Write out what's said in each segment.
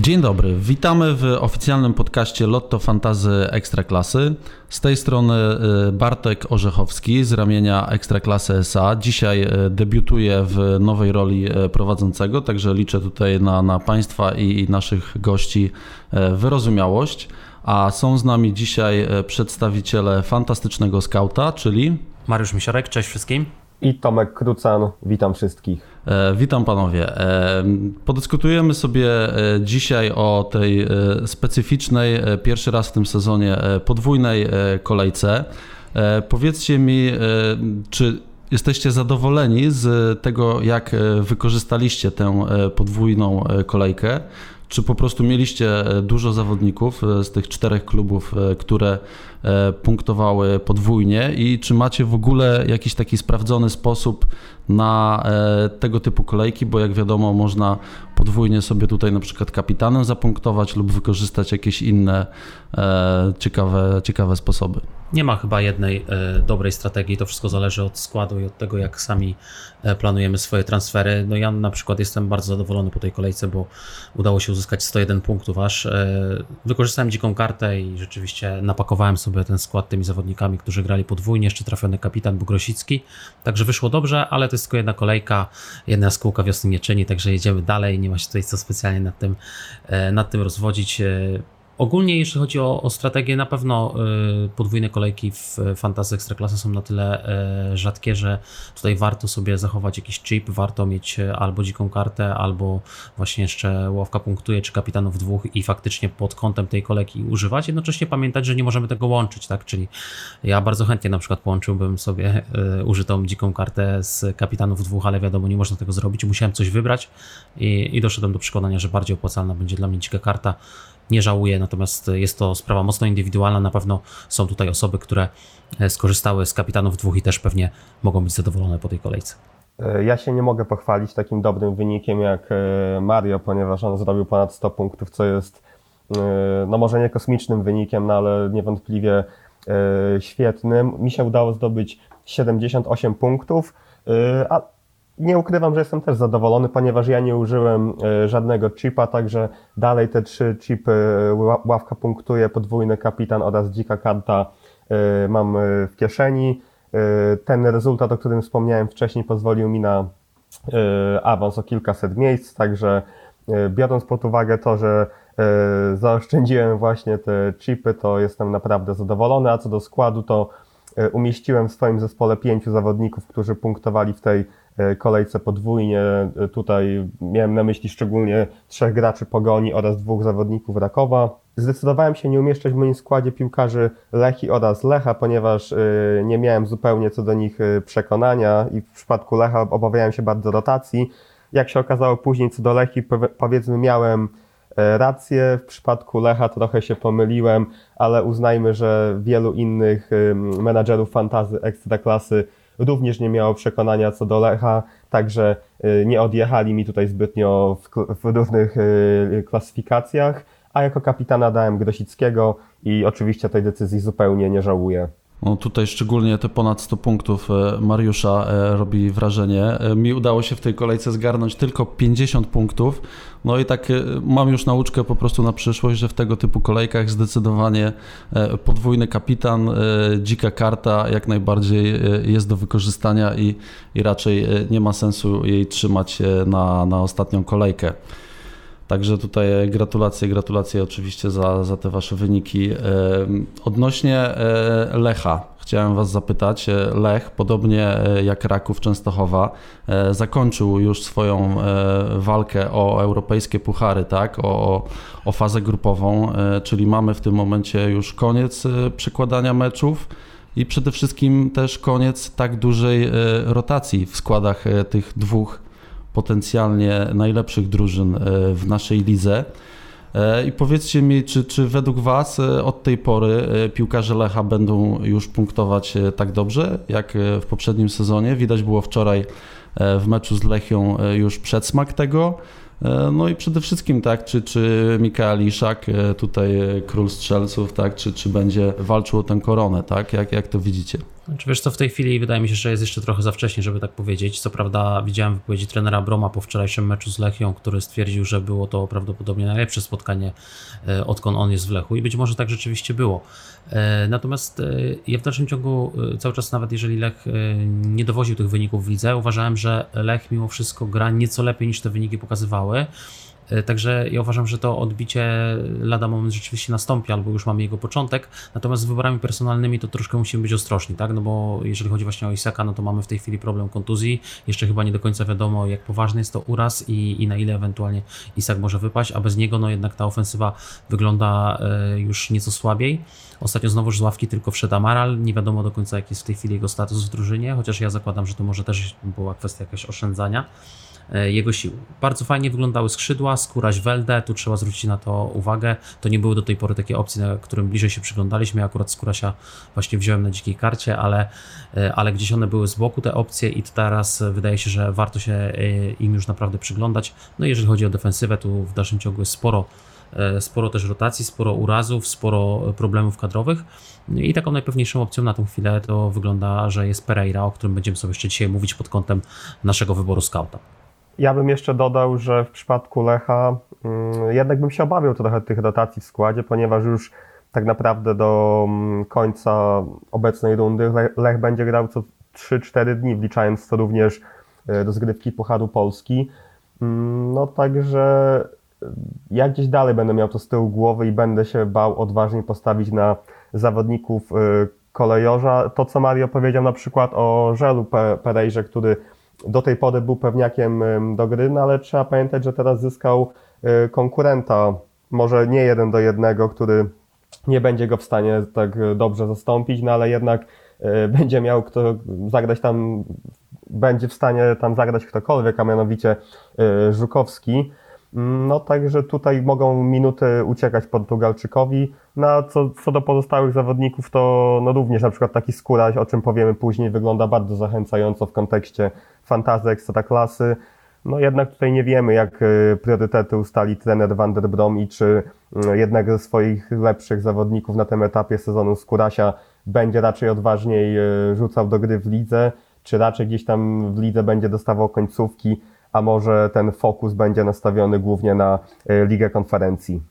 Dzień dobry, witamy w oficjalnym podcaście Lotto Fantazy Ekstraklasy. Z tej strony y, Bartek Orzechowski z ramienia Ekstraklasy SA. Dzisiaj y, debiutuję w nowej roli y, prowadzącego, także liczę tutaj na, na Państwa i naszych gości wyrozumiałość. A są z nami dzisiaj przedstawiciele fantastycznego skauta, czyli Mariusz Misiorek, cześć wszystkim. I Tomek Krucan, witam wszystkich. E, witam panowie. E, podyskutujemy sobie e, dzisiaj o tej specyficznej, pierwszy raz w tym sezonie podwójnej kolejce. Powiedzcie mi, czy jesteście zadowoleni z tego, jak wykorzystaliście tę podwójną kolejkę? Czy po prostu mieliście dużo zawodników z tych czterech klubów, które punktowały podwójnie i czy macie w ogóle jakiś taki sprawdzony sposób na e, tego typu kolejki, bo jak wiadomo można podwójnie sobie tutaj na przykład kapitanem zapunktować lub wykorzystać jakieś inne e, ciekawe, ciekawe sposoby. Nie ma chyba jednej e, dobrej strategii, to wszystko zależy od składu i od tego, jak sami planujemy swoje transfery. No ja na przykład jestem bardzo zadowolony po tej kolejce, bo udało się uzyskać 101 punktów aż. Wykorzystałem dziką kartę i rzeczywiście napakowałem sobie ten skład tymi zawodnikami, którzy grali podwójnie, jeszcze trafiony kapitan Bugrosicki, także wyszło dobrze, ale to jest tylko jedna kolejka, jedna skółka wiosny nie czyni, także jedziemy dalej, nie ma się tutaj co specjalnie nad tym, e, nad tym rozwodzić. Ogólnie jeśli chodzi o, o strategię, na pewno y, podwójne kolejki w Fantasy Ekstraklasy są na tyle y, rzadkie, że tutaj warto sobie zachować jakiś chip, warto mieć y, albo dziką kartę, albo właśnie jeszcze ławka punktuje, czy kapitanów dwóch i faktycznie pod kątem tej kolejki używać. Jednocześnie pamiętać, że nie możemy tego łączyć, tak? Czyli ja bardzo chętnie na przykład połączyłbym sobie użytą dziką kartę z kapitanów dwóch, ale wiadomo, nie można tego zrobić. Musiałem coś wybrać i, i doszedłem do przekonania, że bardziej opłacalna będzie dla mnie dzika karta nie żałuję, natomiast jest to sprawa mocno indywidualna. Na pewno są tutaj osoby, które e, skorzystały z kapitanów dwóch i też pewnie mogą być zadowolone po tej kolejce. E, ja się nie mogę pochwalić takim dobrym wynikiem jak e, Mario, ponieważ on zrobił ponad 100 punktów, co jest no może nie kosmicznym wynikiem, no ale niewątpliwie świetnym. Mi się udało zdobyć 78 punktów, nie ukrywam, że jestem też zadowolony, ponieważ ja nie użyłem e, żadnego chipa, także dalej te trzy chipy e, ławka punktuje, podwójny kapitan oraz dzika karta e, mam w kieszeni. Ten rezultat, o którym wspomniałem wcześniej, pozwolił mi na awans o kilkaset miejsc, także biorąc pod uwagę to, że zaoszczędziłem właśnie te chipy, to jestem naprawdę zadowolony, a co do składu, to umieściłem w swoim zespole pięciu zawodników, którzy punktowali w tej kolejce podwójnie. E, tutaj miałem na myśli szczególnie trzech graczy Pogoni oraz dwóch zawodników Rakowa. Zdecydowałem się nie umieszczać w moim składzie piłkarzy Lechi oraz Lecha, ponieważ e, nie miałem zupełnie co do nich przekonania i w przypadku Lecha obawiałem się bardzo rotacji. Jak się okazało później co do Lechi, powiedzmy miałem rację, w przypadku Lecha trochę się pomyliłem, ale uznajmy, że wielu innych menadżerów fantazy ekstraklasy również nie miało przekonania co do Lecha, także y, nie odjechali mi tutaj zbytnio w, w różnych y, klasyfikacjach, a jako kapitana dałem Grosickiego i oczywiście tej decyzji zupełnie nie żałuję. No tutaj szczególnie te ponad 100 punktów e, Mariusza e, robi wrażenie. E, mi udało się w tej kolejce zgarnąć tylko 50 punktów. No i tak mam już nauczkę po prostu na przyszłość, że w tego typu kolejkach zdecydowanie podwójny kapitan, dzika karta jak najbardziej jest do wykorzystania i, i raczej nie ma sensu jej trzymać na, na ostatnią kolejkę. Także tutaj gratulacje, gratulacje oczywiście za, za te Wasze wyniki. Odnośnie e, Lecha, chciałem Was zapytać. E, Lech, podobnie e, jak Raków Częstochowa, zakończył już swoją walkę o europejskie puchary, tak? o, o fazę grupową, czyli mamy w tym momencie już koniec przekładania meczów i przede wszystkim też koniec tak dużej rotacji w składach tych dwóch potencjalnie najlepszych drużyn e, w naszej lidze. E, I powiedzcie mi, czy, czy według Was e, od tej pory piłkarze Lecha będą już punktować tak dobrze jak w poprzednim sezonie? Widać było wczoraj w meczu z Lechią już przedsmak tego. No i przede wszystkim, tak, czy, czy Mikael Iszak, tutaj król strzelców, tak, czy, czy będzie walczył o tę koronę, tak? Jak, jak to widzicie? Znaczy, wiesz co, w tej chwili wydaje mi się, że jest jeszcze trochę za wcześnie, żeby tak powiedzieć. Co prawda widziałem wypowiedzi trenera Broma po wczorajszym meczu z Lechią, który stwierdził, że było to prawdopodobnie najlepsze spotkanie, e, odkąd on jest w Lechu i być może tak rzeczywiście było. E, natomiast e, ja w dalszym ciągu cały czas, nawet jeżeli Lech nie dowoził tych wyników w lidze, uważałem, że Lech mimo wszystko gra nieco lepiej niż te wyniki pokazywały. E, także ja uważam, że to odbicie lada moment rzeczywiście nastąpi, albo już mamy jego początek. Natomiast z wyborami personalnymi to troszkę musimy być ostrożni, tak? No bo jeżeli chodzi właśnie o Isaka, no to mamy w tej chwili problem kontuzji. Jeszcze chyba nie do końca wiadomo, jak poważny jest to uraz i, i na ile ewentualnie Isak może wypaść, a bez niego, no jednak ta ofensywa wygląda e, już nieco słabiej. Ostatnio znowu z ławki tylko wszedł Amaral. Nie wiadomo do końca, jaki jest w tej chwili jego status w drużynie, chociaż ja zakładam, że to może też była kwestia jakaś oszczędzania. E, jego sił. Bardzo fajnie wyglądały skrzydła, skóraś Welde, tu trzeba zwrócić na to uwagę. To nie były do tej pory takie opcje, na którym bliżej się przyglądaliśmy. Ja akurat skórasia właśnie wziąłem na dzikiej karcie, ale, e, ale gdzieś one były z boku te opcje i teraz wydaje się, że warto się e, im już naprawdę przyglądać. No i jeżeli chodzi o defensywę, tu w dalszym ciągu jest sporo sporo też rotacji, sporo urazów, sporo problemów kadrowych. I taką najpewniejszą opcją na tę chwilę to wygląda, że jest Pereira, o którym będziemy sobie jeszcze dzisiaj mówić pod kątem naszego wyboru skauta. Ja bym jeszcze dodał, że w przypadku Lecha mm, jednak bym się obawiał trochę tych rotacji w składzie, ponieważ już tak naprawdę do mm, końca obecnej rundy Lech będzie grał co 3-4 dni, wliczając to również e, rozgrywki Pucharu Polski. Mm, no także e, ja gdzieś dalej będę miał to z tyłu głowy i będę się bał odważnie postawić na zawodników e, kolejorza. To, co Mario powiedział na przykład o Żelu Perejrze, który do tej pory był pewniakiem do gry, no ale trzeba pamiętać, że teraz zyskał y, konkurenta, może nie jeden do jednego, który nie będzie go w stanie tak dobrze zastąpić, no ale jednak y, będzie miał kto zagrać tam, będzie w stanie tam zagrać ktokolwiek, a mianowicie Żukowski. No także tutaj mogą minuty uciekać Portugalczykowi. No co, co do pozostałych zawodników, to no również na przykład taki Skóraś, o czym powiemy później, wygląda bardzo zachęcająco w kontekście fantazy ekstraklasy. No jednak tutaj nie wiemy, jak e, priorytety ustali trener Van der Brom i czy mm, jednego ze swoich lepszych zawodników na tym etapie sezonu Skórasia będzie raczej odważniej e, rzucał do gry w lidze, czy raczej gdzieś tam w lidze będzie dostawał końcówki, a może ten fokus będzie nastawiony głównie na e, Ligę Konferencji.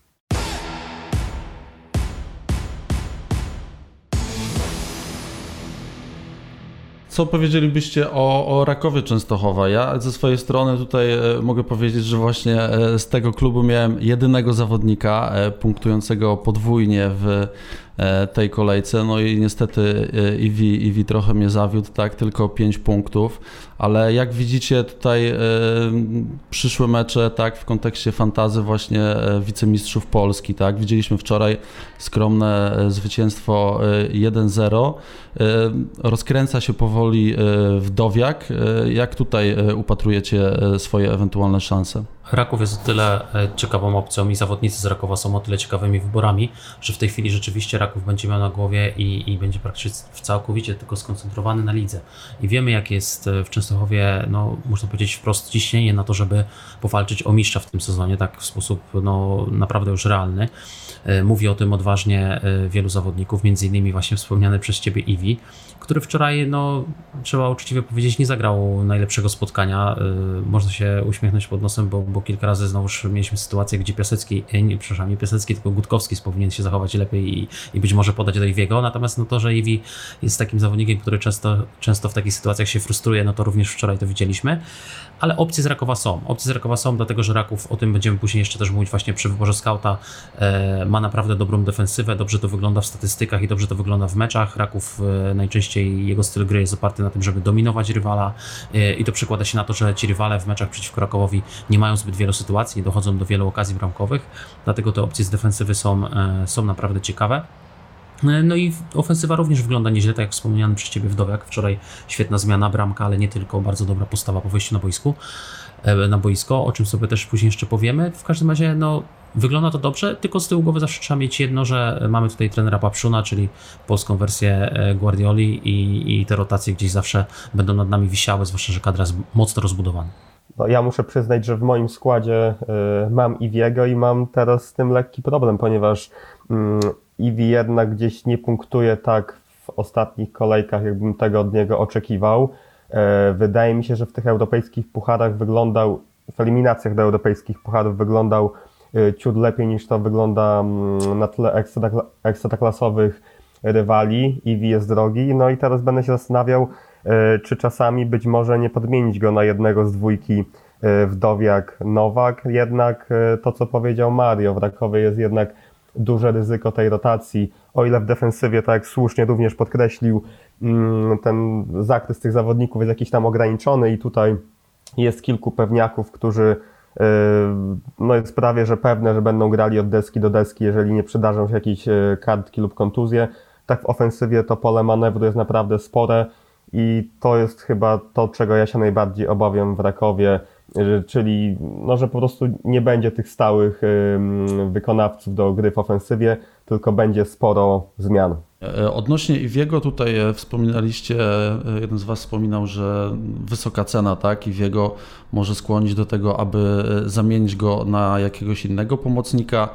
Co powiedzielibyście o, o Rakowie Częstochowa? Ja ze swojej strony tutaj e, mogę powiedzieć, że właśnie e, z tego klubu miałem jedynego zawodnika punktującego podwójnie w tej kolejce. No i niestety Iwi, e, Iwi trochę mnie zawiódł, tak, tylko 5 punktów, ale jak widzicie tutaj e, przyszłe mecze, tak, w kontekście fantazy właśnie wicemistrzów Polski, tak, widzieliśmy wczoraj skromne zwycięstwo 1-0, rozkręca się powoli Wdowiak. Jak tutaj upatrujecie swoje ewentualne szanse? Raków jest o tyle e, ciekawą opcją i zawodnicy z Rakowa są o tyle ciekawymi wyborami, że w tej chwili rzeczywiście Raków będzie miał na głowie i, i będzie praktycznie całkowicie tylko skoncentrowany na lidze. I wiemy, jak jest e, w Częstochowie, no, można powiedzieć wprost ciśnienie na to, żeby powalczyć o mistrza w tym sezonie, tak w sposób no, naprawdę już realny. E, mówi o tym odważnie wielu zawodników, między innymi właśnie wspomniany przez Ciebie Iwi, który wczoraj, no, trzeba uczciwie powiedzieć, nie zagrał najlepszego spotkania. Można się uśmiechnąć pod nosem, bo bo kilka razy znowuż mieliśmy sytuację, gdzie Piasecki, e, nie, przepraszam, nie Piasecki, tylko Gutkowski powinien się zachować lepiej i, i być może podać do Iwiego, natomiast no to, że Iwi jest takim zawodnikiem, który często, często w takich sytuacjach się frustruje, no to również wczoraj to widzieliśmy, ale opcje z Rakowa są. Opcje z Rakowa są, dlatego że Raków, o tym będziemy później jeszcze też mówić właśnie przy wyborze skauta, e, ma naprawdę dobrą defensywę, dobrze to wygląda w statystykach i dobrze to wygląda w meczach. Raków e, najczęściej jego styl gry jest oparty na tym, żeby dominować rywala e, i to przekłada się na to, że ci rywale w meczach przeciwko Rakowowi nie mają zbyt wielu sytuacji, nie dochodzą do wielu okazji bramkowych, dlatego te opcje z defensywy są, e, są naprawdę ciekawe. E, no i ofensywa również wygląda nieźle, tak jak wspomniany przez Ciebie Wdowiak. Wczoraj świetna zmiana, bramka, ale nie tylko, bardzo dobra postawa po wejściu na boisku, na boisko, o czym sobie też później jeszcze powiemy. W każdym razie, no, wygląda to dobrze, tylko z tyłu głowy zawsze trzeba mieć jedno, że mamy tutaj trenera Papszuna, czyli polską wersję Guardioli i, i te rotacje gdzieś zawsze będą nad nami wisiały, zwłaszcza, że kadra jest mocno rozbudowana. No, ja muszę przyznać, że w moim składzie y, mam Iwiego i mam teraz z tym lekki problem, ponieważ y, Iwi jednak gdzieś nie punktuje tak w ostatnich kolejkach, jakbym tego od niego oczekiwał. Wydaje mi się, że w tych europejskich pucharach wyglądał, w eliminacjach do europejskich pucharów wyglądał ciut lepiej niż to wygląda mm, na tle ekstraklasowych rywali. Iwi jest drogi. No i teraz będę się zastanawiał, czy czasami być może nie podmienić go na jednego z dwójki Wdowiak Nowak. Jednak to, co powiedział Mario, w Rakowie jest jednak duże ryzyko tej rotacji. O ile w defensywie, tak jak słusznie również podkreślił, mm, ten zakres tych zawodników jest jakiś tam ograniczony i tutaj jest kilku pewniaków, którzy no jest prawie, że pewne, że będą grali od deski do deski, jeżeli nie przydarzą się jakieś yy, kartki lub kontuzje. Tak w ofensywie to pole manewru jest naprawdę spore i to jest chyba to, czego ja się najbardziej obawiam w Rakowie czyli no, że po prostu nie będzie tych stałych wykonawców do gry w ofensywie, tylko będzie sporo zmian. E, odnośnie Iwiego tutaj e, wspominaliście, e, jeden z Was wspominał, że wysoka cena, tak, Iwiego może skłonić do tego, aby zamienić go na jakiegoś innego pomocnika.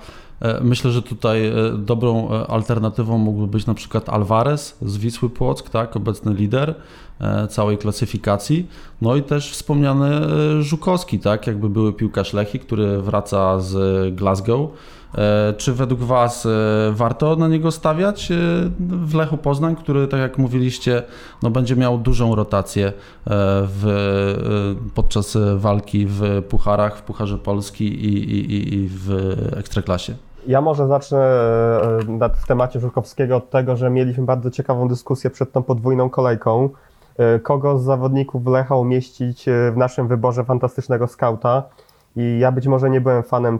Myślę, że tutaj dobrą alternatywą mógłby być na przykład Alvarez z Wisły Płock, tak, obecny lider. E, całej klasyfikacji. No i też wspomniany e, Żukowski, tak, jakby były piłkarz Lechi, który wraca z Glasgow. E, czy według Was warto na niego stawiać w Lechu Poznań, który, tak jak mówiliście, no będzie miał dużą rotację w, podczas walki w pucharach, w Pucharze Polski i, i, i w Ekstraklasie? Ja może zacznę w temacie Żukowskiego od tego, że mieliśmy bardzo ciekawą dyskusję przed tą podwójną kolejką. E, kogo z zawodników Lecha umieścić e, w naszym wyborze fantastycznego skauta. I ja być może nie byłem fanem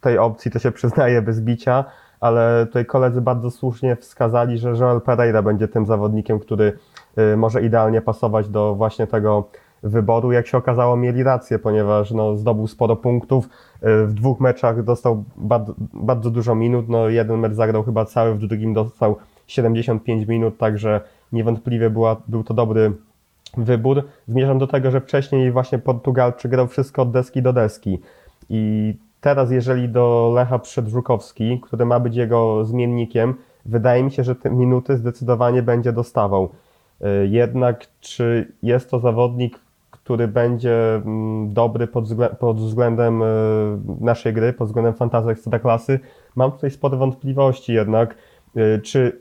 tej opcji, to się przyznaję bez bicia, ale tutaj koledzy bardzo słusznie wskazali, że Joel Pereira będzie tym zawodnikiem, który e, może idealnie pasować do właśnie tego wyboru. Jak się okazało, mieli rację, ponieważ no, zdobył sporo punktów. W dwóch meczach dostał bardzo, bardzo dużo minut. No, jeden mecz zagrał chyba cały, w drugim dostał 75 minut, także niewątpliwie była, był to dobry wybór. Zmierzam do tego, że wcześniej właśnie Portugalczyk grał wszystko od deski do deski i teraz jeżeli do Lecha przyszedł Żukowski, który ma być jego zmiennikiem, wydaje mi się, że te minuty zdecydowanie będzie dostawał. Y, jednak czy jest to zawodnik, który będzie mm, dobry pod, względem, pod względem y, naszej gry, pod względem fantazji klasy? Mam tutaj spore wątpliwości jednak, y, czy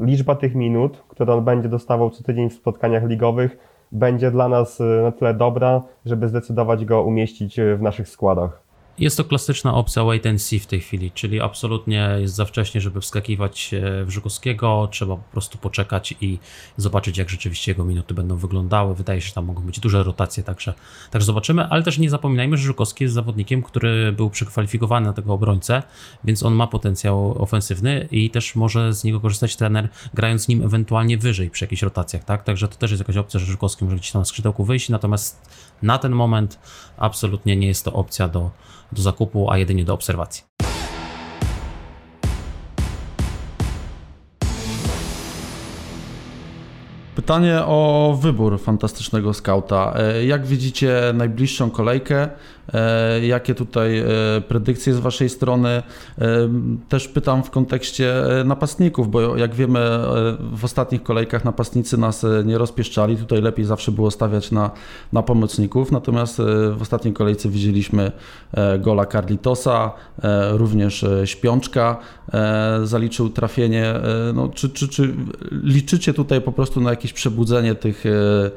liczba tych minut, które on będzie dostawał co tydzień w spotkaniach ligowych, będzie dla nas e, na tyle dobra, żeby zdecydować go umieścić e, w naszych składach. Jest to klasyczna opcja wait and see w tej chwili, czyli absolutnie jest za wcześnie, żeby wskakiwać e, w Żukowskiego. Trzeba po prostu poczekać i zobaczyć, jak rzeczywiście jego minuty będą wyglądały. Wydaje się, że tam mogą być duże rotacje, także, także zobaczymy, ale też nie zapominajmy, że Żukowski jest zawodnikiem, który był przekwalifikowany na tego obrońcę, więc on ma potencjał ofensywny i też może z niego korzystać trener, grając nim ewentualnie wyżej przy jakichś rotacjach, tak? Także to też jest jakaś opcja, że Żukowski może gdzieś tam na skrzydełku wyjść, natomiast na ten moment absolutnie nie jest to opcja do, do zakupu, a jedynie do obserwacji. Pytanie o wybór fantastycznego skauta. E, jak widzicie najbliższą kolejkę? E, jakie tutaj e, predykcje z Waszej strony? Też pytam w kontekście napastników, bo jak wiemy, w ostatnich kolejkach napastnicy nas nie rozpieszczali. Tutaj lepiej zawsze było stawiać na, na pomocników. Natomiast w ostatniej kolejce widzieliśmy gola Carlitosa, również Śpiączka zaliczył trafienie. No, czy, czy, czy liczycie tutaj po prostu na jakieś przebudzenie tych E,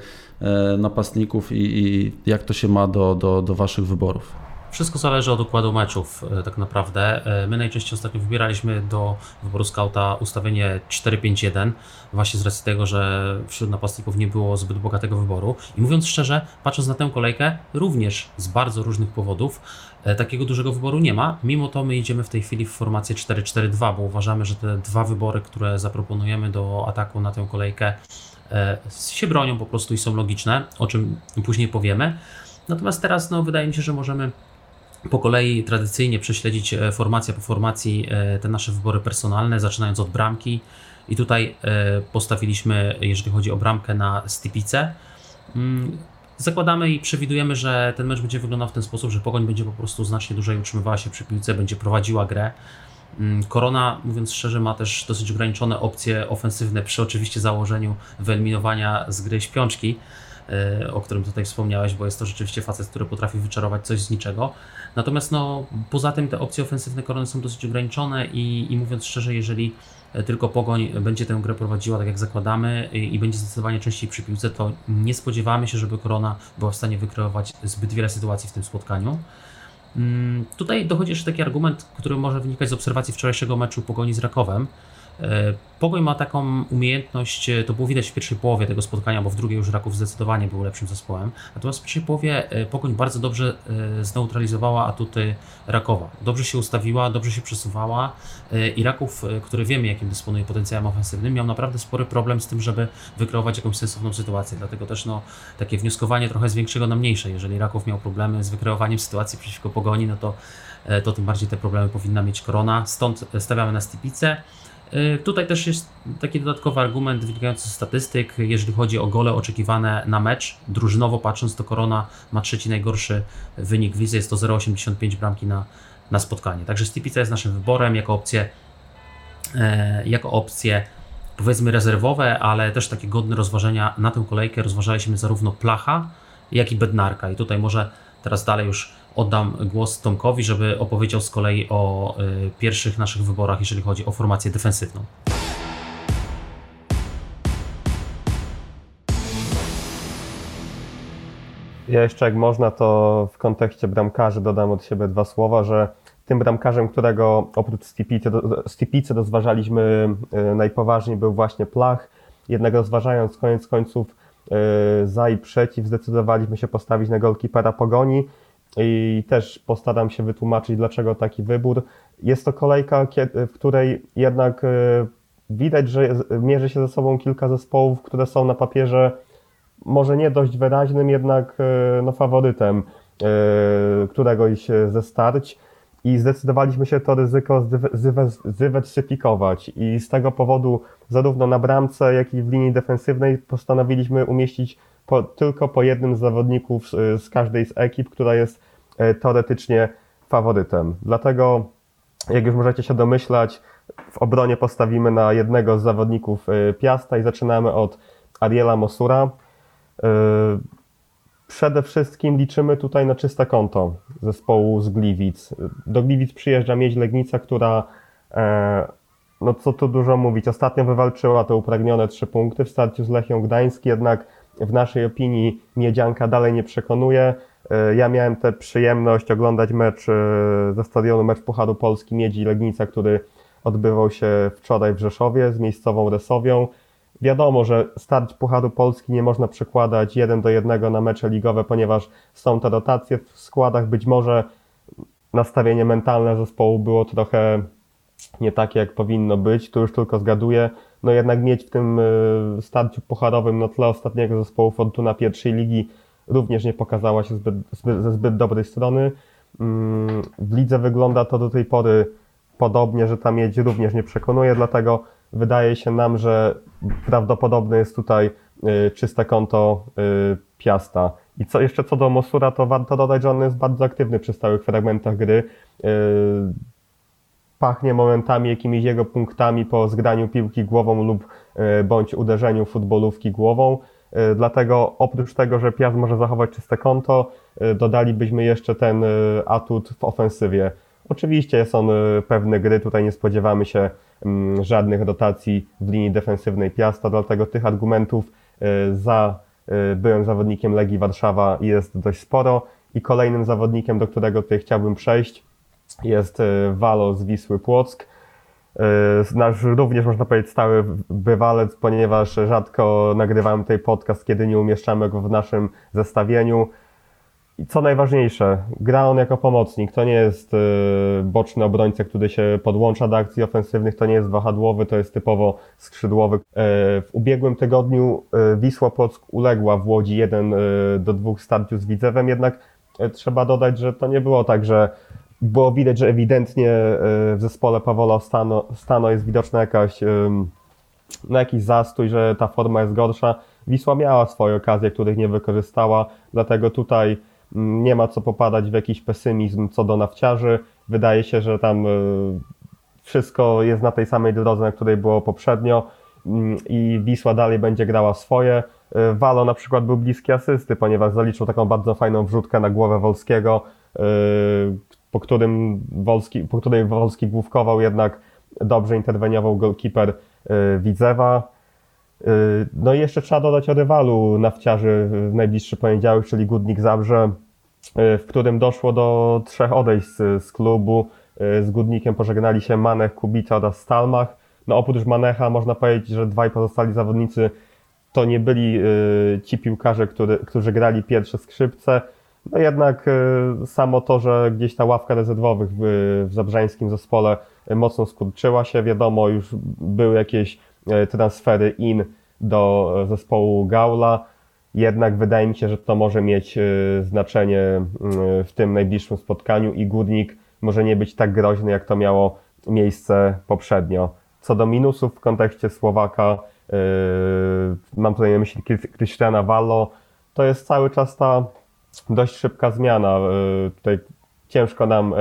napastników i, i jak to się ma do, do, do Waszych wyborów? Wszystko zależy od układu meczów, e, tak naprawdę. E, my najczęściej ostatnio wybieraliśmy do wyboru skauta ustawienie 4-5-1, właśnie z racji tego, że wśród napastników nie było zbyt bogatego wyboru. I mówiąc szczerze, patrząc na tę kolejkę, również z bardzo różnych powodów, takiego dużego wyboru nie ma. Mimo to my idziemy w tej chwili w formację 4-4-2, bo uważamy, że te dwa wybory, które zaproponujemy do ataku na tę kolejkę, E, się bronią po prostu i są logiczne, o czym później powiemy. Natomiast teraz no, wydaje mi się, że możemy po kolei tradycyjnie prześledzić e, formacja po formacji e, te nasze wybory personalne, zaczynając od bramki. I tutaj postawiliśmy, jeżeli chodzi o bramkę, na Stipice. Mm, zakładamy i przewidujemy, że ten mecz będzie wyglądał w ten sposób, że Pogoń będzie po prostu znacznie dłużej utrzymywała się przy piłce, będzie prowadziła grę Korona, mówiąc szczerze, ma też dosyć ograniczone opcje ofensywne przy oczywiście założeniu wyeliminowania z gry śpiączki, e, o którym tutaj wspomniałeś, bo jest to rzeczywiście facet, który potrafi wyczarować coś z niczego. Natomiast no, poza tym te opcje ofensywne Korony są dosyć ograniczone i, i mówiąc szczerze, jeżeli e, tylko Pogoń będzie tę grę prowadziła tak jak zakładamy i, i będzie zdecydowanie częściej przy piłce, to nie spodziewamy się, żeby Korona była w stanie wykreować zbyt wiele sytuacji w tym spotkaniu. Mm, Tutaj dochodzi jeszcze taki argument, który może wynikać z obserwacji wczorajszego meczu Pogoni z Rakowem. E, Pogoń ma taką umiejętność, e, to było widać w pierwszej połowie tego spotkania, bo w drugiej już Raków zdecydowanie był lepszym zespołem. Natomiast w pierwszej połowie e, Pogoń bardzo dobrze zneutralizowała atuty Rakowa. Dobrze się ustawiła, dobrze się przesuwała i Raków, który wiemy jakim dysponuje potencjałem ofensywnym, miał naprawdę spory problem z tym, żeby wykreować jakąś sensowną sytuację. Dlatego też no, takie wnioskowanie trochę z większego na mniejsze. Jeżeli Raków miał problemy z wykreowaniem sytuacji przeciwko Pogoni, no to, to tym bardziej te problemy powinna mieć Korona. Stąd stawiamy na Stipicę. Y, Tutaj też jest taki dodatkowy argument wynikający z statystyk, jeżeli chodzi o gole oczekiwane na mecz. Drużynowo patrząc, to Korona ma trzeci najgorszy wynik w lidze, jest to 0,85 bramki na, na spotkanie. Także Stipica jest naszym wyborem jako opcję, e, jako opcję powiedzmy rezerwowe, ale też takie godne rozważenia na tę kolejkę rozważaliśmy zarówno Placha, jak i Bednarka. I tutaj może teraz dalej już oddam głos Tomkowi, żeby opowiedział z kolei o y, pierwszych naszych wyborach, jeżeli chodzi o formację defensywną. Ja jeszcze jak można, to w kontekście bramkarzy dodam od siebie dwa słowa, że tym bramkarzem, którego oprócz Stipicy, rozważaliśmy y, najpoważniej był właśnie Plach. Jednak rozważając koniec końców y, za i przeciw, zdecydowaliśmy się postawić na golkipera Pogoni i też postaram się wytłumaczyć, dlaczego taki wybór. Jest to kolejka, w której jednak y, widać, że mierzy się ze sobą kilka zespołów, które są na papierze może nie dość wyraźnym, jednak e, no, faworytem e, któregoś ze starć i zdecydowaliśmy się to ryzyko zdywe- zdywe- zdywersyfikować i z tego powodu zarówno na bramce, jak i w linii defensywnej postanowiliśmy umieścić po, tylko po jednym z zawodników z, każdej z ekip, która jest e, teoretycznie faworytem. Dlatego, jak już możecie się domyślać, w obronie postawimy na jednego z zawodników e, Piasta i zaczynamy od Ariela Mosura. E, Przede wszystkim liczymy tutaj na czyste konto zespołu z Gliwic. Do Gliwic przyjeżdża Miedź Legnica, która, e, no co tu dużo mówić, ostatnio wywalczyła te upragnione trzy punkty w starciu z Lechią Gdańsk, jednak w naszej opinii Miedzianka dalej nie przekonuje. E, Ja miałem tę przyjemność oglądać mecz e, ze stadionu, mecz Pucharu Polski Miedzi Legnica, który odbywał się wczoraj w Rzeszowie z miejscową Resowią. Wiadomo, że start Pucharu Polski nie można przekładać jeden do jednego na mecze ligowe, ponieważ są te rotacje w składach. Być może nastawienie mentalne zespołu było trochę nie takie, jak powinno być. Tu już tylko zgaduję. No jednak mieć w tym y, starciu pucharowym na tle ostatniego zespołu Fortuna pierwszej ligi również nie pokazała się zbyt, zbyt, ze zbyt dobrej strony. Mm, W lidze wygląda to do tej pory podobnie, że ta miedź również nie przekonuje, dlatego wydaje się nam, że prawdopodobne jest tutaj y, czyste konto y, Piasta. I co jeszcze co do Mosura, to warto dodać, że on jest bardzo aktywny przy stałych fragmentach gry. Y, Pachnie momentami jakimiś jego punktami po zgraniu piłki głową lub bądź uderzeniu futbolówki głową. Y, Dlatego oprócz tego, że Piast może zachować czyste konto, y, dodalibyśmy jeszcze ten y, atut w ofensywie. Oczywiście y, pewny gry, tutaj nie spodziewamy się mm, żadnych rotacji w linii defensywnej Piasta, dlatego tych argumentów za byłym zawodnikiem Legii Warszawa jest dość sporo i kolejnym zawodnikiem, do którego tutaj chciałbym przejść jest Walo z Wisły Płock. Y, Nasz również można powiedzieć stały bywalec, ponieważ rzadko nagrywamy tutaj podcast, kiedy nie umieszczamy go w naszym zestawieniu. I co najważniejsze, gra on jako pomocnik. To nie jest y, boczny obrońca, który się podłącza do akcji ofensywnych, to nie jest wahadłowy, to jest typowo skrzydłowy. Y, W ubiegłym tygodniu Wisła Płock uległa w Łodzi 1 do 2 starciu z Widzewem, jednak trzeba dodać, że to nie było tak, że było widać, że ewidentnie y, w zespole Pawola Stano, Stano jest widoczna jakaś no jakiś zastój, że ta forma jest gorsza. Wisła miała swoje okazje, których nie wykorzystała, dlatego tutaj mm, nie ma co popadać w jakiś pesymizm co do nawciarzy. Wydaje się, że tam y, wszystko jest na tej samej drodze, na której było poprzednio mm, i Wisła dalej będzie grała swoje. Walo na przykład był bliski asysty, ponieważ zaliczył taką bardzo fajną wrzutkę na głowę Wolskiego, po, którym Wolski, po której Wolski główkował, jednak dobrze interweniował golkiper Widzewa. No i jeszcze trzeba dodać o rywalu nawciarzy w najbliższy poniedziałek, czyli Gudnik Zabrze, w którym doszło do trzech odejść z, z klubu. Z Gudnikiem pożegnali się Manech, Kubica oraz Stalmach. No oprócz Manecha można powiedzieć, że dwaj pozostali zawodnicy to nie byli ci piłkarze, który, którzy grali pierwsze skrzypce. No jednak samo to, że gdzieś ta ławka rezerwowych w, w zabrzeńskim zespole mocno skurczyła się. Wiadomo, już były jakieś transfery in do zespołu Gaula. Jednak wydaje mi się, że to może mieć znaczenie w tym najbliższym spotkaniu i Górnik może nie być tak groźny, jak to miało miejsce poprzednio. Co do minusów w kontekście Słowaka, mam tutaj na myśli Krystiana Wallo, to jest cały czas ta dość szybka zmiana. Tutaj ciężko nam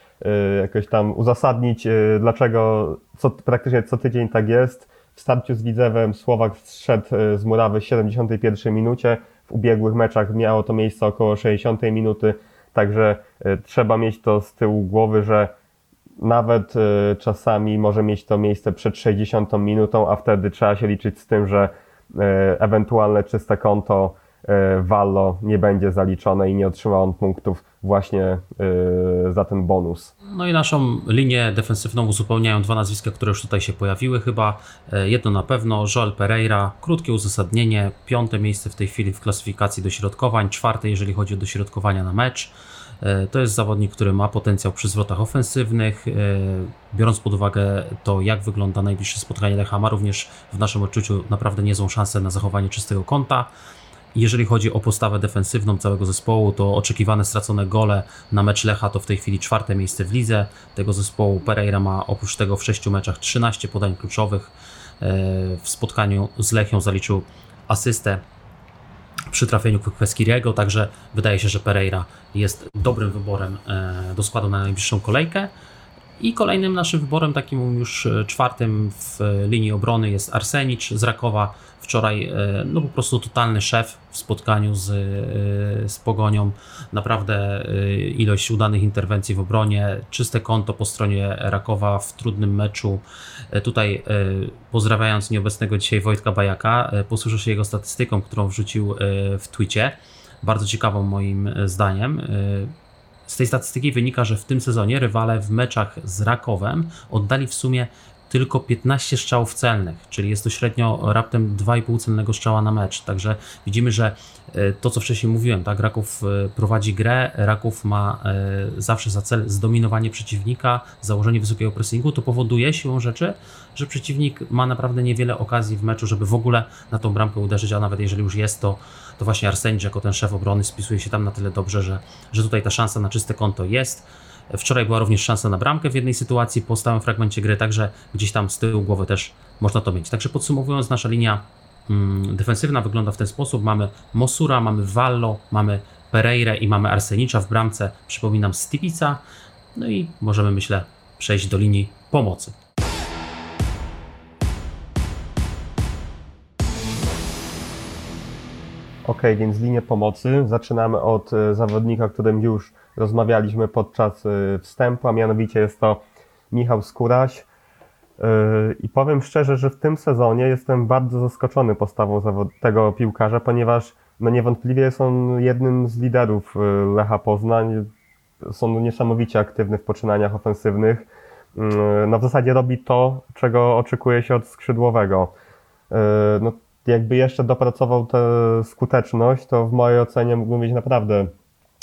jakoś tam uzasadnić, dlaczego co, praktycznie co tydzień tak jest. W starciu z Widzewem Słowak zszedł z murawy w 71 minucie. W ubiegłych meczach miało to miejsce około 60 minuty, także trzeba mieć to z tyłu głowy, że nawet czasami może mieć to miejsce przed 60 minutą, a wtedy trzeba się liczyć z tym, że ewentualne czyste konto Wallo nie będzie zaliczone i nie otrzyma on punktów właśnie za ten bonus. No i naszą linię defensywną uzupełniają dwa nazwiska, które już tutaj się pojawiły chyba. Jedno na pewno, Joel Pereira, krótkie uzasadnienie, piąte miejsce w tej chwili w klasyfikacji dośrodkowań, czwarte jeżeli chodzi o dośrodkowania na mecz. To jest zawodnik, który ma potencjał przy zwrotach ofensywnych. Biorąc pod uwagę to, jak wygląda najbliższe spotkanie Lecha, ma również w naszym odczuciu naprawdę niezłą szansę na zachowanie czystego konta. Jeżeli chodzi o postawę defensywną całego zespołu, to oczekiwane stracone gole na mecz Lecha to w tej chwili czwarte miejsce w lidze tego zespołu. Pereira ma oprócz tego w sześciu meczach 13 podań kluczowych. W spotkaniu z Lechią zaliczył asystę przy trafieniu Kweskiriego, także wydaje się, że Pereira jest dobrym wyborem do składu na najbliższą kolejkę. I kolejnym naszym wyborem, takim już czwartym w linii obrony jest Arsenicz z Rakowa. Wczoraj no po prostu totalny szef w spotkaniu z, z Pogonią. Naprawdę ilość udanych interwencji w obronie, czyste konto po stronie Rakowa w trudnym meczu. Tutaj pozdrawiając nieobecnego dzisiaj Wojtka Bajaka, posłużę się jego statystyką, którą wrzucił w Twicie. Bardzo ciekawą moim zdaniem. Z tej statystyki wynika, że w tym sezonie rywale w meczach z Rakowem oddali w sumie tylko 15 strzałów celnych, czyli jest to średnio raptem 2,5 celnego strzała na mecz. Także widzimy, że to, co wcześniej mówiłem, tak, Raków prowadzi grę, Raków ma zawsze za cel zdominowanie przeciwnika, założenie wysokiego pressingu, to powoduje siłą rzeczy, że przeciwnik ma naprawdę niewiele okazji w meczu, żeby w ogóle na tą bramkę uderzyć, a nawet jeżeli już jest, to, to właśnie Arsenicz jako ten szef obrony spisuje się tam na tyle dobrze, że, że tutaj ta szansa na czyste konto jest. Wczoraj była również szansa na bramkę w jednej sytuacji po stałym fragmencie gry, także gdzieś tam z tyłu głowy też można to mieć. Także podsumowując, nasza linia defensywna wygląda w ten sposób. Mamy Mosura, mamy Wallo, mamy Pereire i mamy Arsenicza w bramce. Przypominam Stipica. No i możemy, myślę, przejść do linii pomocy. Ok, więc linię pomocy. Zaczynamy od zawodnika, o którym już rozmawialiśmy podczas wstępu, a mianowicie jest to Michał Skóraś. I powiem szczerze, że w tym sezonie jestem bardzo zaskoczony postawą tego piłkarza, ponieważ no niewątpliwie jest on jednym z liderów Lecha Poznań. Są niesamowicie aktywny w poczynaniach ofensywnych. No w zasadzie robi to, czego oczekuje się od skrzydłowego. No, jakby jeszcze dopracował tę skuteczność, to w mojej ocenie mógłby mieć naprawdę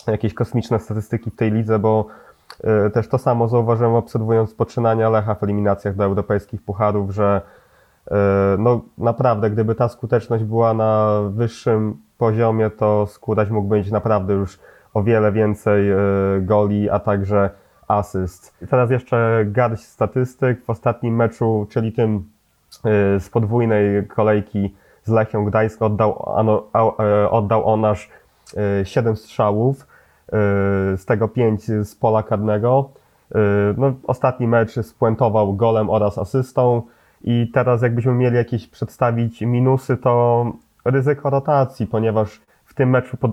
jakieś kosmiczne statystyki w tej lidze, bo też to samo zauważyłem obserwując poczynania Lecha w eliminacjach do europejskich pucharów, że no naprawdę, gdyby ta skuteczność była na wyższym poziomie, to Skóraś mógłby mieć naprawdę już o wiele więcej goli, a także asyst. Teraz jeszcze garść statystyk. W ostatnim meczu, czyli tym z podwójnej kolejki z Lechią Gdańsk oddał, oddał on aż 7 strzałów, z tego 5 z pola karnego. no, ostatni mecz spuentował golem oraz asystą i teraz jakbyśmy mieli jakieś przedstawić minusy, to ryzyko rotacji, ponieważ w tym meczu, pod,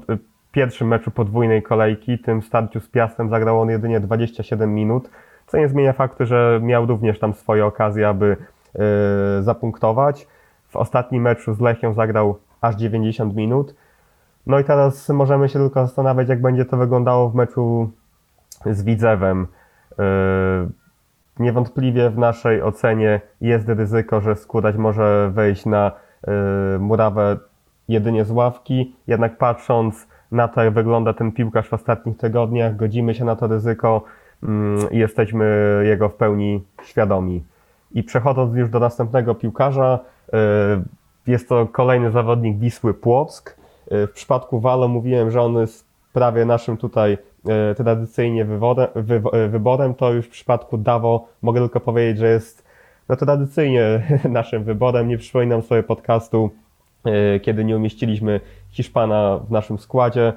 pierwszym meczu podwójnej kolejki, tym starciu z Piastem zagrał on jedynie 27 minut, co nie zmienia faktu, że miał również tam swoje okazje, aby yy, zapunktować. W ostatnim meczu z Lechią zagrał aż 90 minut. No i teraz możemy się tylko zastanawiać, jak będzie to wyglądało w meczu z Widzewem. Yy, niewątpliwie w naszej ocenie jest ryzyko, że Skórać może wejść na yy, murawę jedynie z ławki, jednak patrząc na to, jak wygląda ten piłkarz w ostatnich tygodniach, godzimy się na to ryzyko i jesteśmy jego w pełni świadomi. I przechodząc już do następnego piłkarza, yy, jest to kolejny zawodnik Wisły Płock. Yy, w przypadku Walo mówiłem, że on jest prawie naszym tutaj yy, tradycyjnie wyborem, wyborem, to już w przypadku Dawo mogę tylko powiedzieć, że jest no, tradycyjnie naszym wyborem. Nie przypominam sobie podcastu, kiedy nie umieściliśmy Hiszpana w naszym składzie.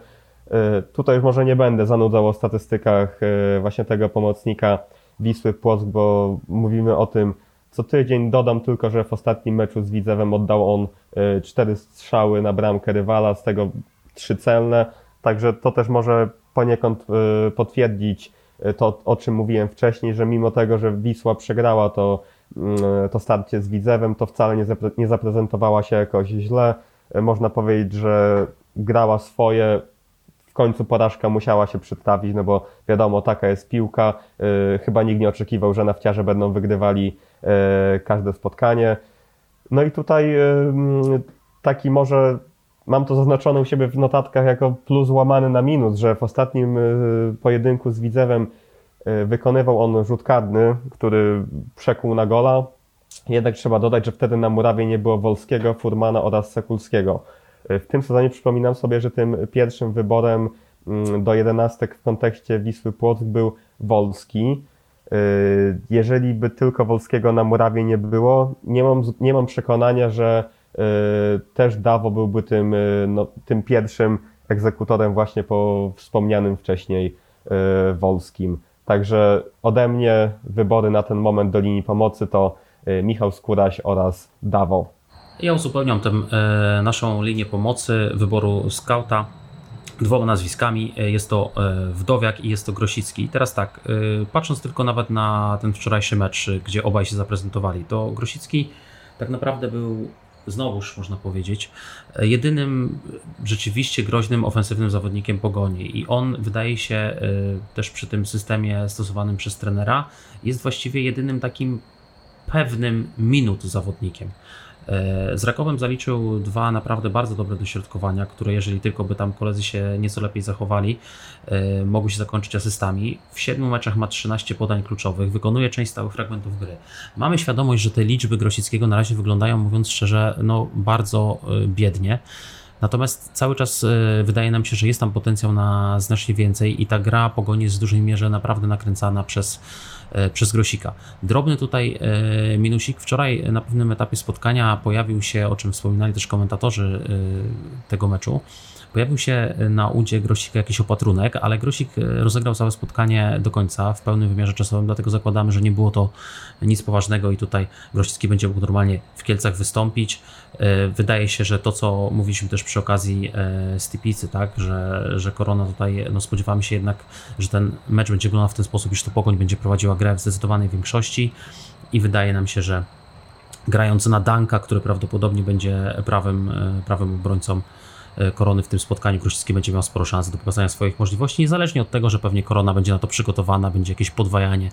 Tutaj już może nie będę zanudzał o statystykach właśnie tego pomocnika Wisły Płock, bo mówimy o tym, co tydzień. Dodam tylko, że w ostatnim meczu z Widzewem oddał on e, cztery strzały na bramkę rywala, z tego trzy celne. Także to też może poniekąd e, potwierdzić e, to, o czym mówiłem wcześniej, że mimo tego, że Wisła przegrała to, mm, to starcie z Widzewem, to wcale nie, zapre nie zaprezentowała się jakoś źle. Można powiedzieć, że grała swoje, końcu porażka musiała się przedstawić, no bo wiadomo, taka jest piłka. Chyba nikt nie oczekiwał, że nafciarze będą wygrywali E, każde spotkanie. No i tutaj e, taki może mam to zaznaczone u siebie w notatkach jako plus łamany na minus, że w ostatnim pojedynku z Widzewem wykonywał on rzut karny, który przekuł na gola. Jednak trzeba dodać, że wtedy na murawie nie było Wolskiego, Furmana oraz Sekulskiego. W tym sezonie przypominam sobie, że tym pierwszym wyborem do jedenastek w kontekście Wisły Płock był Wolski. Y, jeżeli by tylko Wolskiego na murawie nie było, nie mam, nie mam przekonania, że y, też Dawo byłby tym, y, no, tym pierwszym egzekutorem właśnie po wspomnianym wcześniej Wolskim. Także ode mnie wybory na ten moment do linii pomocy to Michał Skóraś oraz Dawo. Ja uzupełniam tę e, naszą linię pomocy wyboru skauta dwoma nazwiskami. E, jest to e, Wdowiak i jest to Grosicki. I teraz tak, e, patrząc tylko nawet na ten wczorajszy mecz, gdzie obaj się zaprezentowali, to Grosicki tak naprawdę był znowuż można powiedzieć, jedynym rzeczywiście groźnym ofensywnym zawodnikiem pogoni. I on wydaje się też przy tym systemie stosowanym przez trenera, jest właściwie jedynym takim pewnym minut zawodnikiem. E, z Rakowem zaliczył dwa naprawdę bardzo dobre dośrodkowania, które jeżeli tylko by tam koledzy się nieco lepiej zachowali, e, mogły się zakończyć asystami. W siedmiu meczach ma 13 podań kluczowych, wykonuje część stałych fragmentów gry. Mamy świadomość, że te liczby Grosickiego na razie wyglądają, mówiąc szczerze, no bardzo e, biednie. Natomiast cały czas wydaje nam się, że jest tam potencjał na znacznie więcej i ta gra pogoni jest w dużej mierze naprawdę nakręcana przez E, przez Grosika. Drobny tutaj e, minusik. Wczoraj na pewnym etapie spotkania pojawił się, o czym wspominali też komentatorzy e, tego meczu, Pojawił się na udzie Grosika jakiś opatrunek, ale Grosik rozegrał całe spotkanie do końca w pełnym wymiarze czasowym, dlatego zakładamy, że nie było to nic poważnego i tutaj Grosicki będzie mógł normalnie w Kielcach wystąpić. Wydaje się, że to, co mówiliśmy też przy okazji Stipicy, tak, że, że Korona tutaj, no spodziewamy się jednak, że ten mecz będzie wyglądał w ten sposób, iż to Pogoń będzie prowadziła grę w zdecydowanej większości i wydaje nam się, że grając na Danka, który prawdopodobnie będzie prawym, e, prawym obrońcą e, Korony w tym spotkaniu, Grosicki będzie miał sporo szans do pokazania swoich możliwości, niezależnie od tego, że pewnie Korona będzie na to przygotowana, będzie jakieś podwajanie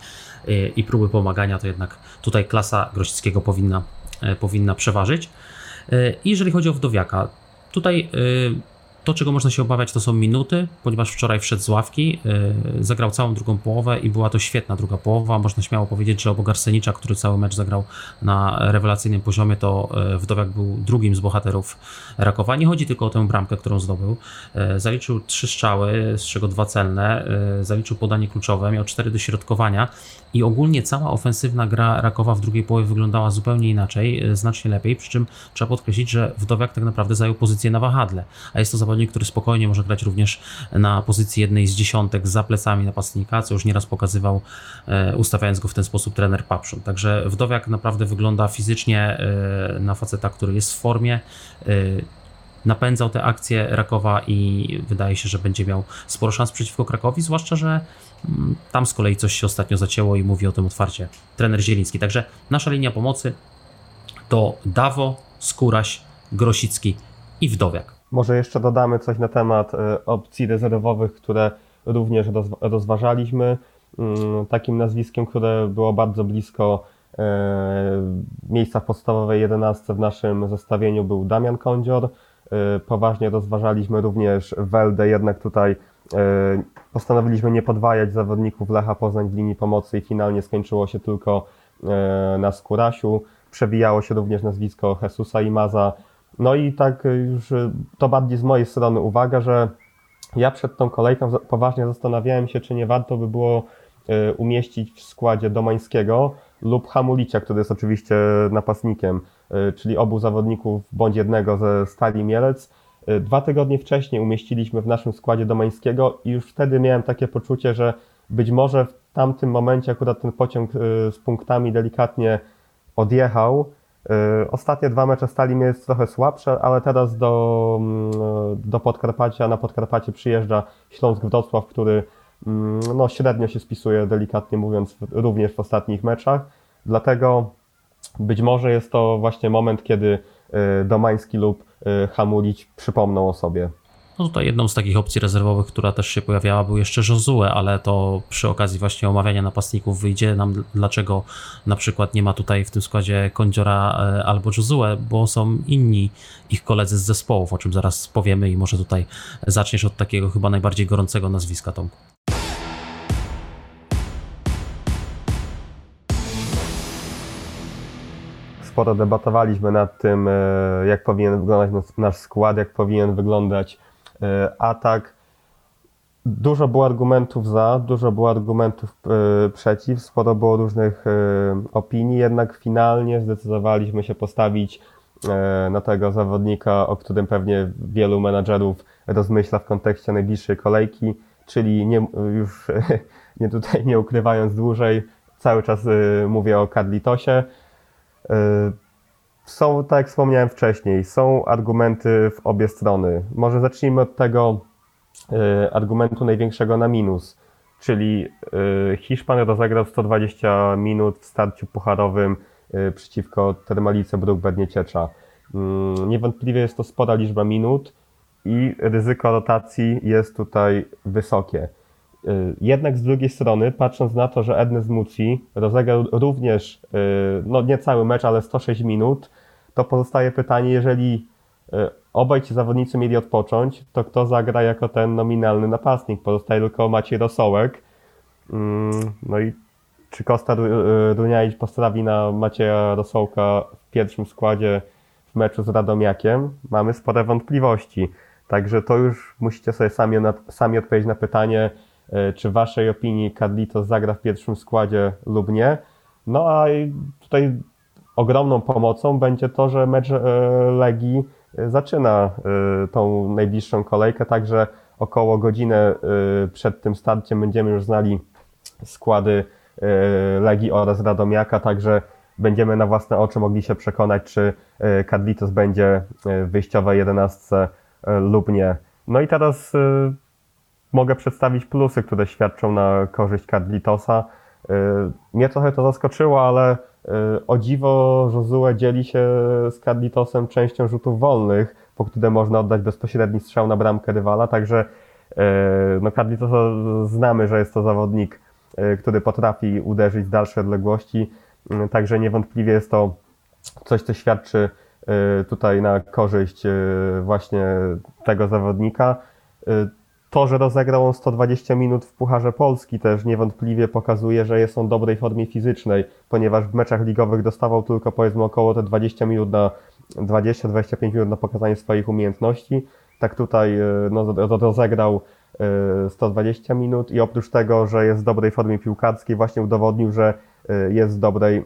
e, i próby pomagania, to jednak tutaj klasa Grosickiego powinna, powinna przeważyć. I jeżeli chodzi o Wdowiaka, tutaj to, czego można się obawiać, to są minuty, ponieważ wczoraj wszedł z ławki, yy, zagrał całą drugą połowę i była to świetna druga połowa. Można śmiało powiedzieć, że obok Arsenicza, który cały mecz zagrał na rewelacyjnym poziomie, to yy, Wdowiak był drugim z bohaterów Rakowa. Nie chodzi tylko o tę bramkę, którą zdobył. Yy, zaliczył trzy strzały, z czego dwa celne, yy, zaliczył podanie kluczowe, miał cztery dośrodkowania i ogólnie cała ofensywna gra Rakowa w drugiej połowie wyglądała zupełnie inaczej, yy, znacznie lepiej, przy czym trzeba podkreślić, że Wdowiak tak naprawdę zajął pozycję na wahadle, a jest to zawodnik zawodnik, który spokojnie może grać również na pozycji jednej z dziesiątek za plecami napastnika, co już nieraz pokazywał, e, ustawiając go w ten sposób trener Papszun. Także Wdowiak naprawdę wygląda fizycznie e, na faceta, który jest w formie napędzał te akcje Rakowa i wydaje się, że będzie miał sporo szans przeciwko Krakowi, zwłaszcza, że mm, tam z kolei coś się ostatnio zacięło i mówi o tym otwarcie trener Zieliński. Także nasza linia pomocy to Dawo, Skóraś, Grosicki i Wdowiak. Może jeszcze dodamy coś na temat e, opcji rezerwowych, które również rozważaliśmy. Mm, takim nazwiskiem, które było bardzo blisko e, miejsca w podstawowej 11 w naszym zestawieniu był Damian Kądzior. E, poważnie rozważaliśmy również Weldę, jednak tutaj postanowiliśmy nie podwajać zawodników Lecha Poznań w linii pomocy i finalnie skończyło się tylko na Skórasiu przewijało się również nazwisko Jesusa i Maza. No i tak już to bardziej z mojej strony uwaga, że ja przed tą kolejką poważnie zastanawiałem się, czy nie warto by było e, umieścić w składzie Domańskiego lub Hamulicia, który jest oczywiście napastnikiem, e, czyli obu zawodników bądź jednego ze Stali Mielec. E, dwa tygodnie wcześniej umieściliśmy w naszym składzie Domańskiego i już wtedy miałem takie poczucie, że być może w tamtym momencie akurat ten pociąg z punktami delikatnie odjechał. Y, ostatnie dwa mecze Stali jest trochę słabsze, ale teraz do, mm, do Podkarpacia, na Podkarpacie przyjeżdża Śląsk Wrocław, który mm, no, średnio się spisuje, delikatnie mówiąc, również w ostatnich meczach. Dlatego być może jest to właśnie moment, kiedy y, Domański lub y, Hamulić przypomną o sobie. No tutaj jedną z takich opcji rezerwowych, która też się pojawiała, był jeszcze Josue, ale to przy okazji właśnie omawiania napastników wyjdzie nam, dlaczego na przykład nie ma tutaj w tym składzie Kondziora e, albo Josue, bo są inni ich koledzy z zespołów, o czym zaraz powiemy i może tutaj zaczniesz od takiego chyba najbardziej gorącego nazwiska, Tomku. Sporo debatowaliśmy nad tym, e, jak powinien wyglądać nasz skład, jak powinien wyglądać atak. Dużo było argumentów za, dużo było argumentów e, przeciw, sporo było różnych e, opinii, jednak finalnie zdecydowaliśmy się postawić na tego zawodnika, o którym pewnie wielu menadżerów rozmyśla w kontekście najbliższej kolejki, czyli nie, już nie tutaj nie ukrywając dłużej, cały czas mówię o Kadlitosie. Są, tak jak wspomniałem wcześniej, są argumenty w obie strony. Może zacznijmy od tego y, argumentu największego na minus, czyli y, Hiszpan rozegrał 120 minut w starciu pucharowym y, przeciwko Termalice Bruk Bednieciecza. Mm, niewątpliwie jest to spora liczba minut i ryzyko rotacji jest tutaj wysokie. Jednak z drugiej strony, patrząc na to, że Ernest Muci rozegrał również, no nie cały mecz, ale 106 minut, to pozostaje pytanie, jeżeli e, obaj ci zawodnicy mieli odpocząć, to kto zagra jako ten nominalny napastnik? Pozostaje tylko Maciej Rosołek. Mm, no i czy Kostar e, Runiaić postawi na Macieja Rosołka w pierwszym składzie w meczu z Radomiakiem? Mamy spore wątpliwości. Także to już musicie sobie sami, sami odpowiedzieć na pytanie, czy w waszej opinii Carlitos zagra w pierwszym składzie lub nie. No a tutaj ogromną pomocą będzie to, że mecz e, Legii e, zaczyna e, tą najbliższą kolejkę, także około godzinę przed tym starciem będziemy już znali składy Legii oraz Radomiaka, także będziemy na własne oczy mogli się przekonać, czy Kadlitos będzie w wyjściowej jedenastce lub nie. No i teraz mogę przedstawić plusy, które świadczą na korzyść Kadlitosa. Mnie trochę to zaskoczyło, ale E, o dziwo Josue dzieli się z Carlitosem częścią rzutów wolnych, po które można oddać bezpośredni strzał na bramkę rywala, także e, no Carlitosa znamy, że jest to zawodnik, który potrafi uderzyć z dalszej odległości, także niewątpliwie jest to coś, co świadczy tutaj na korzyść właśnie tego zawodnika. To, że rozegrał on 120 minut w Pucharze Polski też niewątpliwie pokazuje, że jest on w dobrej formie fizycznej, ponieważ w meczach ligowych dostawał tylko powiedzmy około te 20 minut na 20-25 minut na pokazanie swoich umiejętności. Tak tutaj e, no, rozegrał 120 e, minut i oprócz tego, że jest w dobrej formie piłkarskiej, właśnie udowodnił, że e, jest w dobrej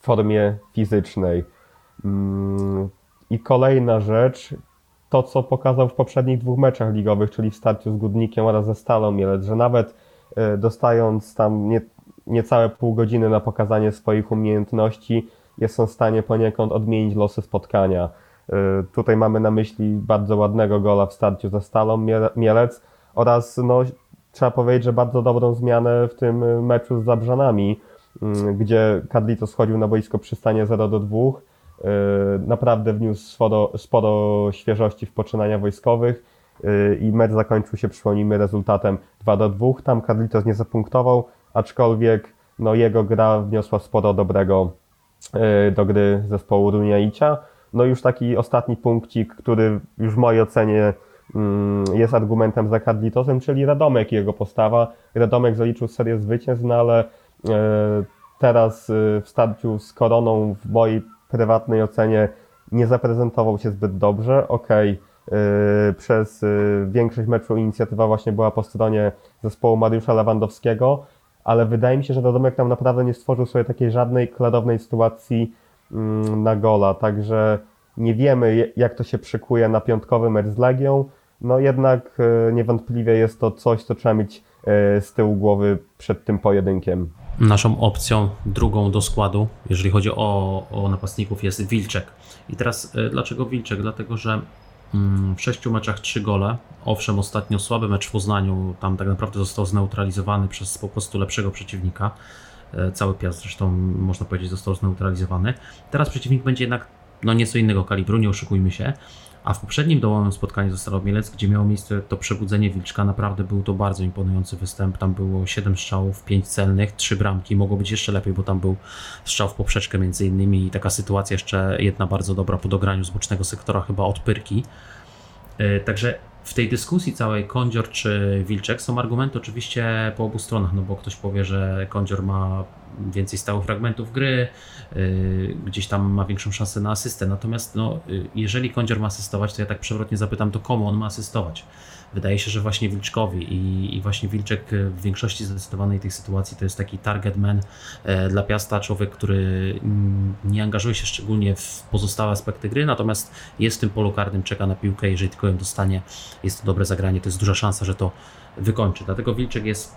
formie fizycznej. Mm, I kolejna rzecz, to, co pokazał w poprzednich dwóch meczach ligowych, czyli w starciu z Gudnikiem oraz ze Stalą Mielec, że nawet dostając tam nie, niecałe pół godziny na pokazanie swoich umiejętności, jest on w stanie poniekąd odmienić losy spotkania. Tutaj mamy na myśli bardzo ładnego gola w starciu ze Stalą Mielec oraz no, trzeba powiedzieć, że bardzo dobrą zmianę w tym meczu z Zabrzanami, gdzie Kadlito schodził na boisko przy stanie 0 do 2. Y, naprawdę wniósł sporo, sporo świeżości w poczynania wojskowych y, i mecz zakończył się, przypomnijmy, rezultatem 2 do 2. Tam Kadlitos nie zapunktował, aczkolwiek no, jego gra wniosła sporo dobrego y, do gry zespołu Runiaicia. No już taki ostatni punkcik, który już w mojej ocenie Mm, jest argumentem za Kadlitosem, czyli Radomek i jego postawa. Radomek zaliczył serię zwycięstw, no ale e, teraz e, w starciu z Koroną w mojej prywatnej ocenie nie zaprezentował się zbyt dobrze. Okej, okay. E, przez większość meczu inicjatywa właśnie była po stronie zespołu Mariusza Lewandowskiego, ale wydaje mi się, że Radomek tam naprawdę nie stworzył sobie takiej żadnej klarownej sytuacji mm, na gola, także nie wiemy, jak to się przykuje na piątkowy mecz z Legią, no jednak e, niewątpliwie jest to coś, co trzeba mieć e, z tyłu głowy przed tym pojedynkiem. Naszą opcją drugą do składu, jeżeli chodzi o, o napastników, jest Wilczek. I teraz e, dlaczego Wilczek? Dlatego, że mm, w sześciu meczach trzy gole. Owszem, ostatnio słaby mecz w Poznaniu, tam tak naprawdę został zneutralizowany przez po prostu lepszego przeciwnika. Cały Piast zresztą, można powiedzieć, został zneutralizowany. Teraz przeciwnik będzie jednak no nieco innego kalibru, nie oszukujmy się. A w poprzednim domowym spotkaniu ze Stalą Mielec, gdzie miało miejsce to przebudzenie Wilczka, naprawdę był to bardzo imponujący występ. Tam było 7 strzałów, 5 celnych, 3 bramki. Mogło być jeszcze lepiej, bo tam był strzał w poprzeczkę między innymi i taka sytuacja jeszcze jedna bardzo dobra po dograniu z bocznego sektora chyba od Pyrki. E, także w tej dyskusji całej Kondzior czy Wilczek są argumenty oczywiście po obu stronach, no bo ktoś powie, że Kondzior ma więcej stałych fragmentów gry, yy, gdzieś tam ma większą szansę na asystę. Natomiast no, yy, jeżeli Kondzior ma asystować, to ja tak przewrotnie zapytam, to komu on ma asystować? Wydaje się, że właśnie Wilczkowi i, i właśnie Wilczek w większości zdecydowanej tej sytuacji to jest taki target man e, dla Piasta, człowiek, który mm, nie angażuje się szczególnie w pozostałe aspekty gry, natomiast jest w tym polu karnym, czeka na piłkę, jeżeli tylko ją dostanie, jest to dobre zagranie, to jest duża szansa, że to wykończy. Dlatego Wilczek jest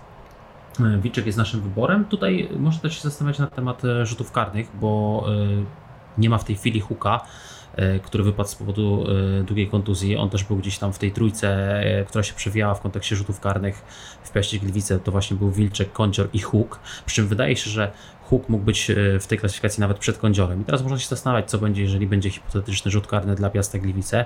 E, Wilczek jest naszym wyborem. Tutaj można też się zastanawiać na temat e, rzutów karnych, bo e, nie ma w tej chwili Huka, który wypadł z powodu długiej kontuzji. On też był gdzieś tam w tej trójce, która się przewijała w kontekście rzutów karnych w Piaście Gliwice. To właśnie był Wilczek, Kądzior i Huk. Przy czym wydaje się, że Huk mógł być w tej klasyfikacji nawet przed Kądziorem. I teraz można się zastanawiać, co będzie, jeżeli będzie hipotetyczny rzut karny dla Piasta Gliwice.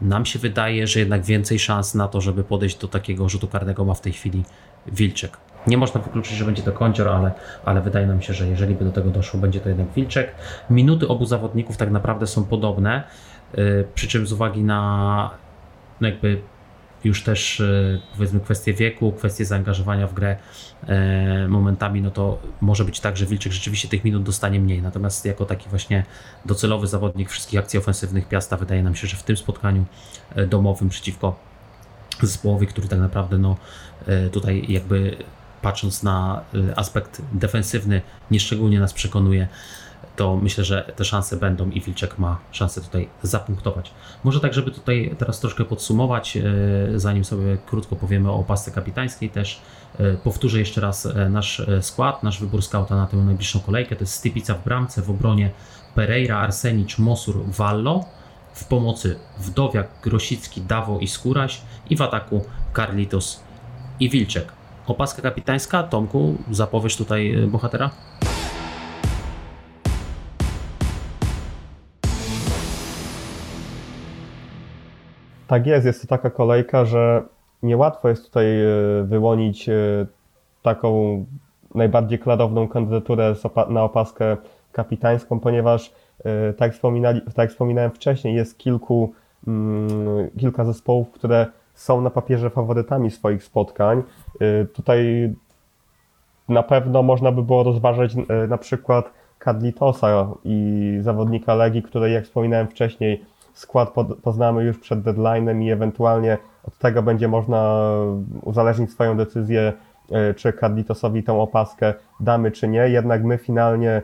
Nam się wydaje, że jednak więcej szans na to, żeby podejść do takiego rzutu karnego ma w tej chwili Wilczek. Nie można wykluczyć, że będzie to kącior, ale, ale wydaje nam się, że jeżeli by do tego doszło, będzie to jednak Wilczek. Minuty obu zawodników tak naprawdę są podobne, yy, przy czym z uwagi na no jakby już też yy, powiedzmy kwestie wieku, kwestie zaangażowania w grę yy, momentami, no to może być tak, że Wilczek rzeczywiście tych minut dostanie mniej. Natomiast jako taki właśnie docelowy zawodnik wszystkich akcji ofensywnych Piasta wydaje nam się, że w tym spotkaniu domowym przeciwko zespołowi, który tak naprawdę no, tutaj jakby patrząc na e, aspekt defensywny nieszczególnie nas przekonuje, to myślę, że te szanse będą i Wilczek ma szansę tutaj zapunktować. Może tak, żeby tutaj teraz troszkę podsumować, e, zanim sobie krótko powiemy o pasce kapitańskiej też, powtórzę jeszcze raz nasz skład, nasz wybór skauta na tę najbliższą kolejkę, to jest Stypica w bramce, w obronie Pereira, Arsenicz, Mosur, Wallo, w pomocy Wdowiak, Grosicki, Dawo i Skóraś i w ataku Carlitos i Wilczek. Opaska kapitańska, Tomku, zapowiesz tutaj e, bohatera? Tak jest, jest to taka kolejka, że niełatwo jest tutaj e, wyłonić e, taką najbardziej klarowną kandydaturę na opaskę kapitańską, ponieważ tak, tak wspominałem wcześniej, jest kilku, mm, kilka zespołów, które są na papierze faworytami swoich spotkań. Y, tutaj na pewno można by było rozważyć y, na przykład Kadlitosa i zawodnika Legii, który jak wspominałem wcześniej, skład poznamy już przed deadline'em i ewentualnie od tego będzie można uzależnić swoją decyzję, y, czy Kadlitosowi tę opaskę damy, czy nie. Jednak my finalnie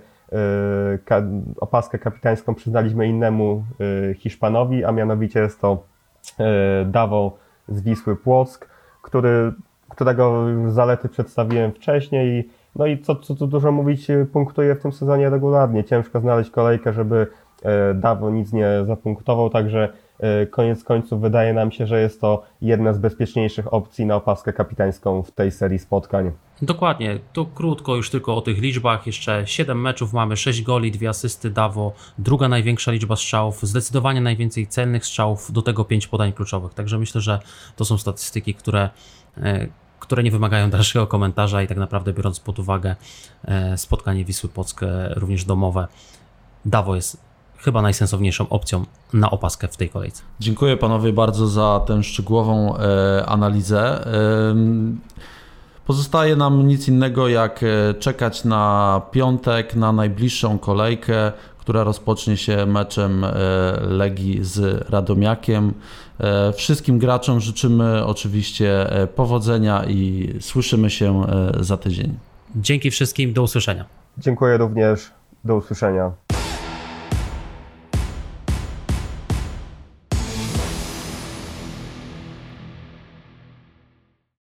opaskę kapitańską przyznaliśmy innemu Hiszpanowi, a mianowicie jest to Dawo z Wisły Płock, który, którego zalety przedstawiłem wcześniej. No i co, co dużo mówić, punktuje w tym sezonie regularnie. Ciężko znaleźć kolejkę, żeby Dawo nic nie zapunktował, także E, koniec końców wydaje nam się, że jest to jedna z bezpieczniejszych opcji na opaskę kapitańską w tej serii spotkań. Dokładnie, to krótko już tylko o tych liczbach. Jeszcze 7 meczów mamy, 6 goli, 2 asysty Dawo, druga największa liczba strzałów, zdecydowanie najwięcej celnych strzałów, do tego 5 podań kluczowych. Także myślę, że to są statystyki, które e, które nie wymagają dalszego komentarza i tak naprawdę biorąc pod uwagę e, spotkanie Wisły Płock również domowe, Dawo jest chyba najsensowniejszą opcją na opaskę w tej kolejce. Dziękuję panowie bardzo za tę szczegółową e, analizę. E, pozostaje nam nic innego jak e, czekać na piątek, na najbliższą kolejkę, która rozpocznie się meczem e, Legii z Radomiakiem. E, wszystkim graczom życzymy oczywiście e, powodzenia i słyszymy się za tydzień. Dzięki wszystkim, do usłyszenia. Dziękuję również, do usłyszenia.